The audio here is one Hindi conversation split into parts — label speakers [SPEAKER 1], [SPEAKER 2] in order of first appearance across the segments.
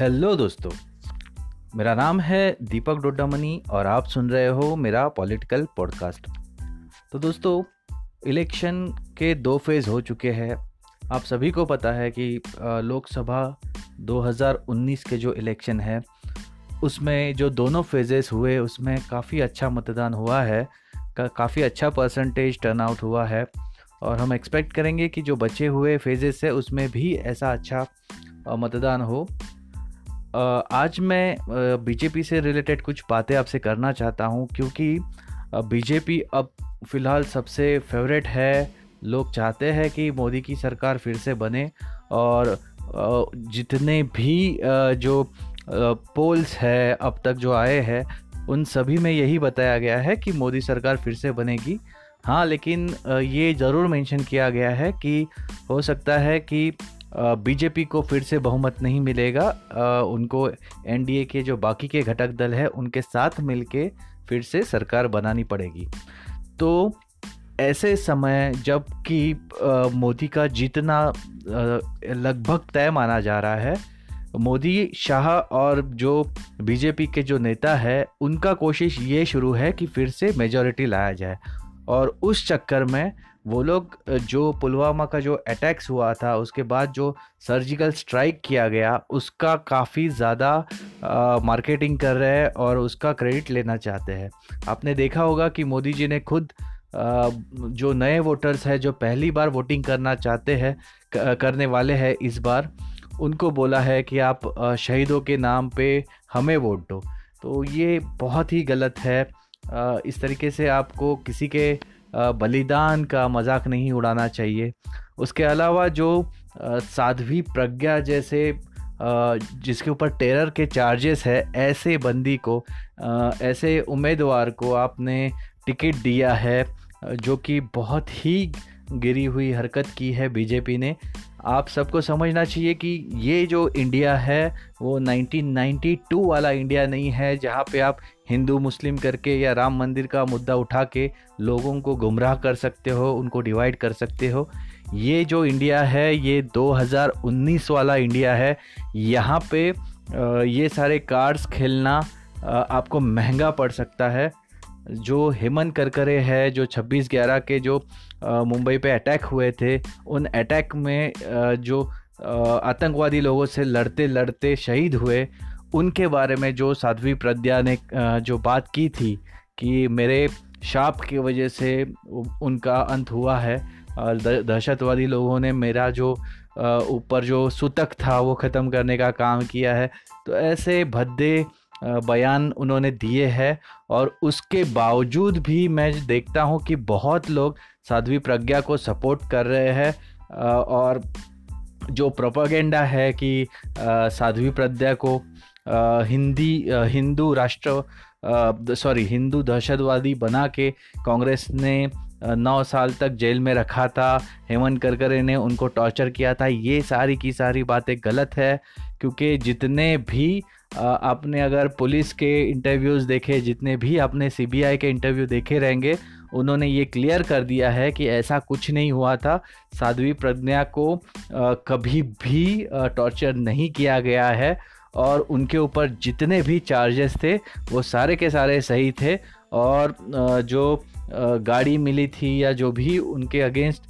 [SPEAKER 1] हेलो दोस्तों। मेरा नाम है दीपक डोडामनी और आप सुन रहे हो मेरा पॉलिटिकल पॉडकास्ट। तो दोस्तों इलेक्शन के दो फ़ेज़ हो चुके हैं। आप सभी को पता है कि लोकसभा 2019 के जो इलेक्शन है उसमें जो दोनों फेजेस हुए उसमें काफ़ी अच्छा मतदान हुआ है का, काफ़ी अच्छा परसेंटेज टर्नआउट हुआ है। और हम एक्सपेक्ट करेंगे कि जो बचे हुए फेजेस है उसमें भी ऐसा अच्छा मतदान हो। आज मैं बीजेपी से रिलेटेड कुछ बातें आपसे करना चाहता हूँ, क्योंकि बीजेपी अब फ़िलहाल सबसे फेवरेट है। लोग चाहते हैं कि मोदी की सरकार फिर से बने और जितने भी जो पोल्स है, अब तक जो आए हैं, उन सभी में यही बताया गया है कि मोदी सरकार फिर से बनेगी। हाँ लेकिन ये ज़रूर मेंशन किया गया है कि हो सकता है कि बीजेपी को फिर से बहुमत नहीं मिलेगा। उनको एनडीए के जो बाकी के घटक दल है, उनके साथ मिलके फिर से सरकार बनानी पड़ेगी। तो ऐसे समय जब कि मोदी का जीतना लगभग तय माना जा रहा है, मोदी शाह और जो बीजेपी के जो नेता है, उनका कोशिश ये शुरू है कि फिर से मेजोरिटी लाया जाए। और उस चक्कर में वो लोग जो पुलवामा का जो अटैक्स हुआ था उसके बाद जो सर्जिकल स्ट्राइक किया गया उसका काफ़ी ज़्यादा मार्केटिंग कर रहे हैं और उसका क्रेडिट लेना चाहते हैं। आपने देखा होगा कि मोदी जी ने खुद आ, जो नए वोटर्स हैं जो पहली बार वोटिंग करना चाहते हैं करने वाले हैं इस बार उनको बोला है कि आप शहीदों के नाम पे हमें वोट दो। तो ये बहुत ही गलत है। इस तरीके से आपको किसी के बलिदान का मज़ाक नहीं उड़ाना चाहिए। उसके अलावा जो साध्वी प्रज्ञा जैसे जिसके ऊपर टेरर के चार्जेस है, ऐसे बंदी को ऐसे उम्मीदवार को आपने टिकट दिया है, जो कि बहुत ही गिरी हुई हरकत की है बीजेपी ने। आप सबको समझना चाहिए कि ये जो इंडिया है, वो 1992 वाला इंडिया नहीं है, जहाँ पे आप हिंदू, मुस्लिम करके या राम मंदिर का मुद्दा उठा के लोगों को गुमराह कर सकते हो, उनको डिवाइड कर सकते हो। ये जो इंडिया है, ये 2019 वाला इंडिया है, यहाँ पे ये सारे कार्ड्स खेलना आपको महँगा पड़ सकता है। जो हेमंत करकरे है, जो 26 ग्यारह के जो मुंबई पे अटैक हुए थे, उन अटैक में जो आतंकवादी लोगों से लड़ते लड़ते शहीद हुए, उनके बारे में जो साध्वी प्रज्ञा ने जो बात की थी कि मेरे शाप की वजह से उनका अंत हुआ है दहशतवादी लोगों ने मेरा जो ऊपर जो सूतक था, वो ख़त्म करने का काम किया है। तो ऐसे भद्दे बयान उन्होंने दिए हैं और उसके बावजूद भी मैं देखता हूँ कि बहुत लोग साध्वी प्रज्ञा को सपोर्ट कर रहे हैं और जो प्रोपागेंडा है कि साध्वी प्रज्ञा को हिंदी हिंदू राष्ट्र सॉरी, हिंदू दहशतवादी बना के कांग्रेस ने नौ साल तक जेल में रखा था। हेमंत करकरे ने उनको टॉर्चर किया था। ये सारी की सारी बातें गलत है, क्योंकि जितने भी आपने अगर पुलिस के इंटरव्यूज़ देखे, जितने भी आपने सीबीआई के इंटरव्यू देखे रहेंगे, उन्होंने ये क्लियर कर दिया है कि ऐसा कुछ नहीं हुआ था। साध्वी प्रज्ञा को कभी भी टॉर्चर नहीं किया गया है और उनके ऊपर जितने भी चार्जेस थे, वो सारे के सारे सही थे और जो गाड़ी मिली थी या जो भी उनके अगेंस्ट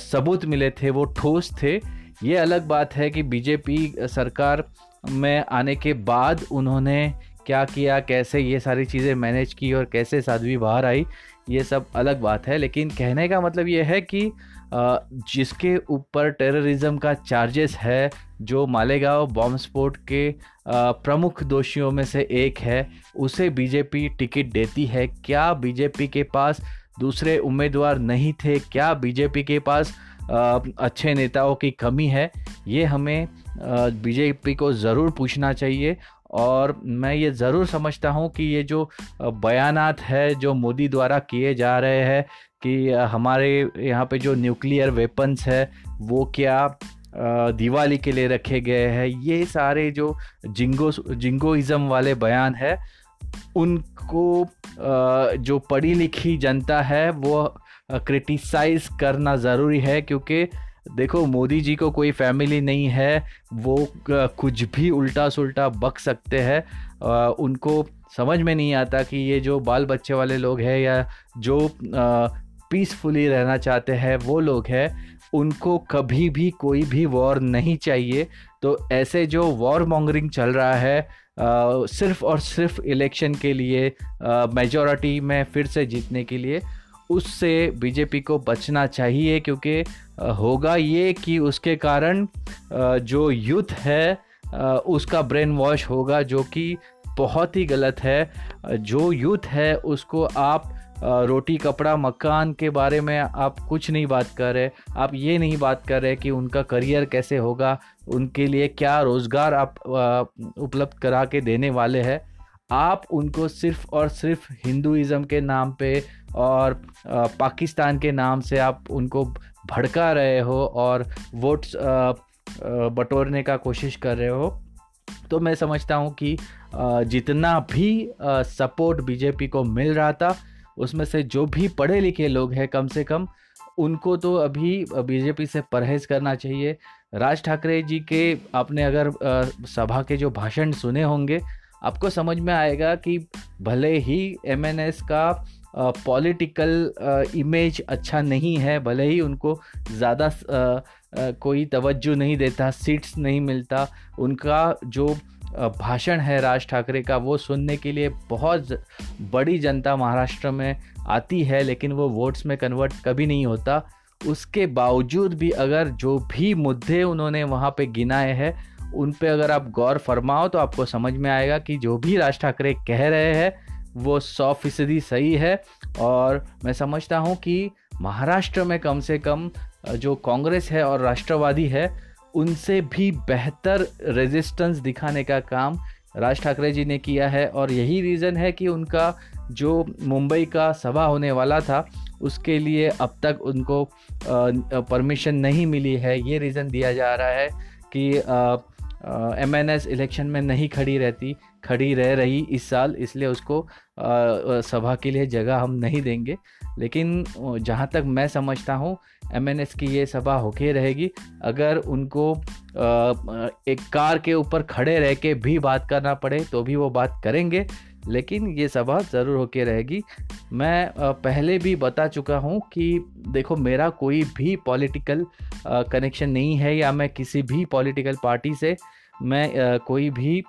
[SPEAKER 1] सबूत मिले थे, वो ठोस थे। ये अलग बात है कि बीजेपी सरकार में आने के बाद उन्होंने क्या किया, कैसे ये सारी चीज़ें मैनेज की और कैसे साध्वी बाहर आई, ये सब अलग बात है। लेकिन कहने का मतलब ये है कि जिसके ऊपर टेररिज्म का चार्जेस है, जो मालेगांव बॉम्ब स्फोट के प्रमुख दोषियों में से एक है, उसे बीजेपी टिकट देती है। क्या बीजेपी के पास दूसरे उम्मीदवार नहीं थे? क्या बीजेपी के पास अच्छे नेताओं की कमी है? ये हमें बीजेपी को ज़रूर पूछना चाहिए। और मैं ये ज़रूर समझता हूँ कि ये जो बयानात है, जो मोदी द्वारा किए जा रहे हैं कि हमारे यहाँ पे जो न्यूक्लियर वेपन्स है, वो क्या दिवाली के लिए रखे गए हैं? ये सारे जो जिंगो, जिंगोइज़म वाले बयान है, उनको जो पढ़ी लिखी जनता है, वो क्रिटिसाइज करना ज़रूरी है, क्योंकि देखो, मोदी जी को कोई फैमिली नहीं है, वो कुछ भी उल्टा सुल्टा बक सकते हैं। उनको समझ में नहीं आता कि ये जो बाल बच्चे वाले लोग हैं या जो पीसफुली रहना चाहते हैं वो लोग हैं उनको कभी भी कोई भी वॉर नहीं चाहिए। तो ऐसे जो वॉर मॉन्गरिंग चल रहा है आ, सिर्फ़ और सिर्फ़ इलेक्शन के लिए मेजॉरिटी में फिर से जीतने के लिए उससे बीजेपी को बचना चाहिए क्योंकि होगा ये कि उसके कारण जो यूथ है उसका ब्रेन वॉश होगा जो कि बहुत ही गलत है। जो यूथ है उसको आप रोटी, कपड़ा, मकान के बारे में आप कुछ नहीं बात कर रहे। आप ये नहीं बात कर रहे कि उनका करियर कैसे होगा, उनके लिए क्या रोज़गार आप उपलब्ध करा के देने वाले हैं। आप उनको सिर्फ़ और सिर्फ़ हिंदुज़म के नाम पे और पाकिस्तान के नाम से आप उनको भड़का रहे हो और वोट्स बटोरने का कोशिश कर रहे हो। तो मैं समझता हूँ कि जितना भी सपोर्ट बीजेपी को मिल रहा था उसमें से जो भी पढ़े लिखे लोग हैं, कम से कम उनको तो अभी बीजेपी से परहेज़ करना चाहिए। राज ठाकरे जी के आपने अगर सभा के जो भाषण सुने होंगे, आपको समझ में आएगा कि भले ही एमएनएस का पॉलिटिकल इमेज अच्छा नहीं है, भले ही उनको ज़्यादा कोई तवज्जो नहीं देता सीट्स नहीं मिलता, उनका जो भाषण है राज ठाकरे का, वो सुनने के लिए बहुत बड़ी जनता महाराष्ट्र में आती है, लेकिन वो वोट्स में कन्वर्ट कभी नहीं होता। उसके बावजूद भी अगर जो भी मुद्दे उन्होंने वहाँ पे गिनाए हैं, उन पे अगर आप गौर फरमाओ तो आपको समझ में आएगा कि जो भी राज ठाकरे कह रहे हैं, वो सौ फ़ीसदी सही है। और मैं समझता हूँ कि महाराष्ट्र में कम से कम जो कांग्रेस है और राष्ट्रवादी है उनसे भी बेहतर रेजिस्टेंस दिखाने का काम राज ठाकरे जी ने किया है और यही रीज़न है कि उनका जो मुंबई का सभा होने वाला था, उसके लिए अब तक उनको परमिशन नहीं मिली है। ये रीज़न दिया जा रहा है कि एम एन एस इलेक्शन में नहीं खड़ी रहती। खड़ी रह रही इस साल, इसलिए उसको सभा के लिए जगह हम नहीं देंगे। लेकिन जहाँ तक मैं समझता हूँ एम एन एस की ये सभा होके रहेगी। अगर उनको एक कार के ऊपर खड़े रह के भी बात करना पड़े तो भी वो बात करेंगे। लेकिन ये सभा ज़रूर होके रहेगी। मैं पहले भी बता चुका हूँ कि देखो, मेरा कोई भी पॉलिटिकल कनेक्शन नहीं है, या मैं किसी भी पॉलिटिकल पार्टी से, मैं कोई भी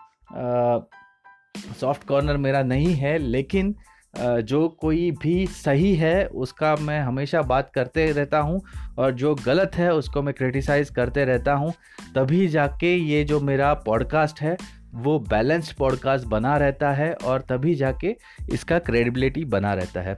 [SPEAKER 1] सॉफ्ट कॉर्नर मेरा नहीं है, लेकिन जो कोई भी सही है, उसका मैं हमेशा बात करते रहता हूँ और जो गलत है, उसको मैं क्रिटिसाइज़ करते रहता हूँ। तभी जाके ये जो मेरा पॉडकास्ट है, वो बैलेंस्ड पॉडकास्ट बना रहता है और तभी जाके इसका क्रेडिबिलिटी बना रहता है।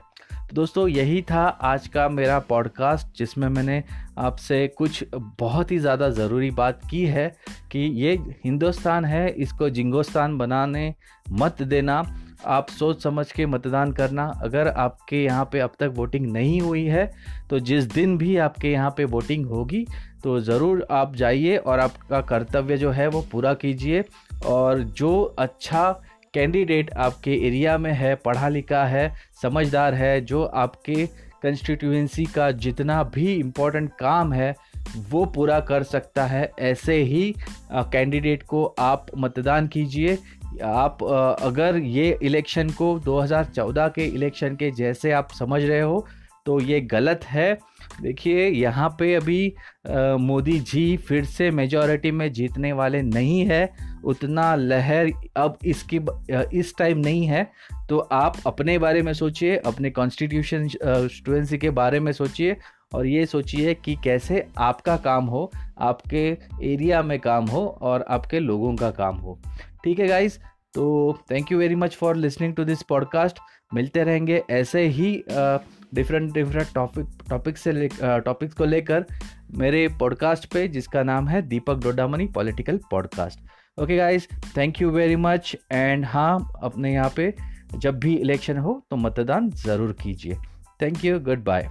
[SPEAKER 1] तो दोस्तों, यही था आज का मेरा पॉडकास्ट जिसमें मैंने आपसे कुछ बहुत ही ज़्यादा ज़रूरी बात की है कि ये हिंदुस्तान है, इसको जिंगोस्तान बनाने मत देना। आप सोच समझ के मतदान करना। अगर आपके यहाँ पे अब तक वोटिंग नहीं हुई है तो जिस दिन भी आपके यहाँ पे वोटिंग होगी तो ज़रूर आप जाइए और आपका कर्तव्य जो है वो पूरा कीजिए। और जो अच्छा कैंडिडेट आपके एरिया में है, पढ़ा लिखा है, समझदार है, जो आपके कंस्टिट्यूंसी का जितना भी इम्पोर्टेंट काम है, वो पूरा कर सकता है। ऐसे ही कैंडिडेट को आप मतदान कीजिए। आप अगर ये इलेक्शन को 2014 के इलेक्शन के जैसे आप समझ रहे हो तो ये गलत है। देखिए, यहाँ पे अभी मोदी जी फिर से मेजॉरिटी में जीतने वाले नहीं है। उतना लहर अब इसकी इस टाइम नहीं है। तो आप अपने बारे में सोचिए, अपने कॉन्स्टिट्यूशन स्टूडेंसी के बारे में सोचिए और ये सोचिए कि कैसे आपका काम हो, आपके एरिया में काम हो और आपके लोगों का काम हो। ठीक है गाइज़ तो thank you very much for listening to this podcast मिलते रहेंगे ऐसे ही डिफरेंट डिफरेंट टॉपिक टॉपिक से टॉपिक्स को लेकर मेरे पॉडकास्ट पे, जिसका नाम है Deepak Dodamani political podcast okay guys thank you very much and हाँ अपने यहाँ पे जब भी इलेक्शन हो तो मतदान ज़रूर कीजिए. Thank you good bye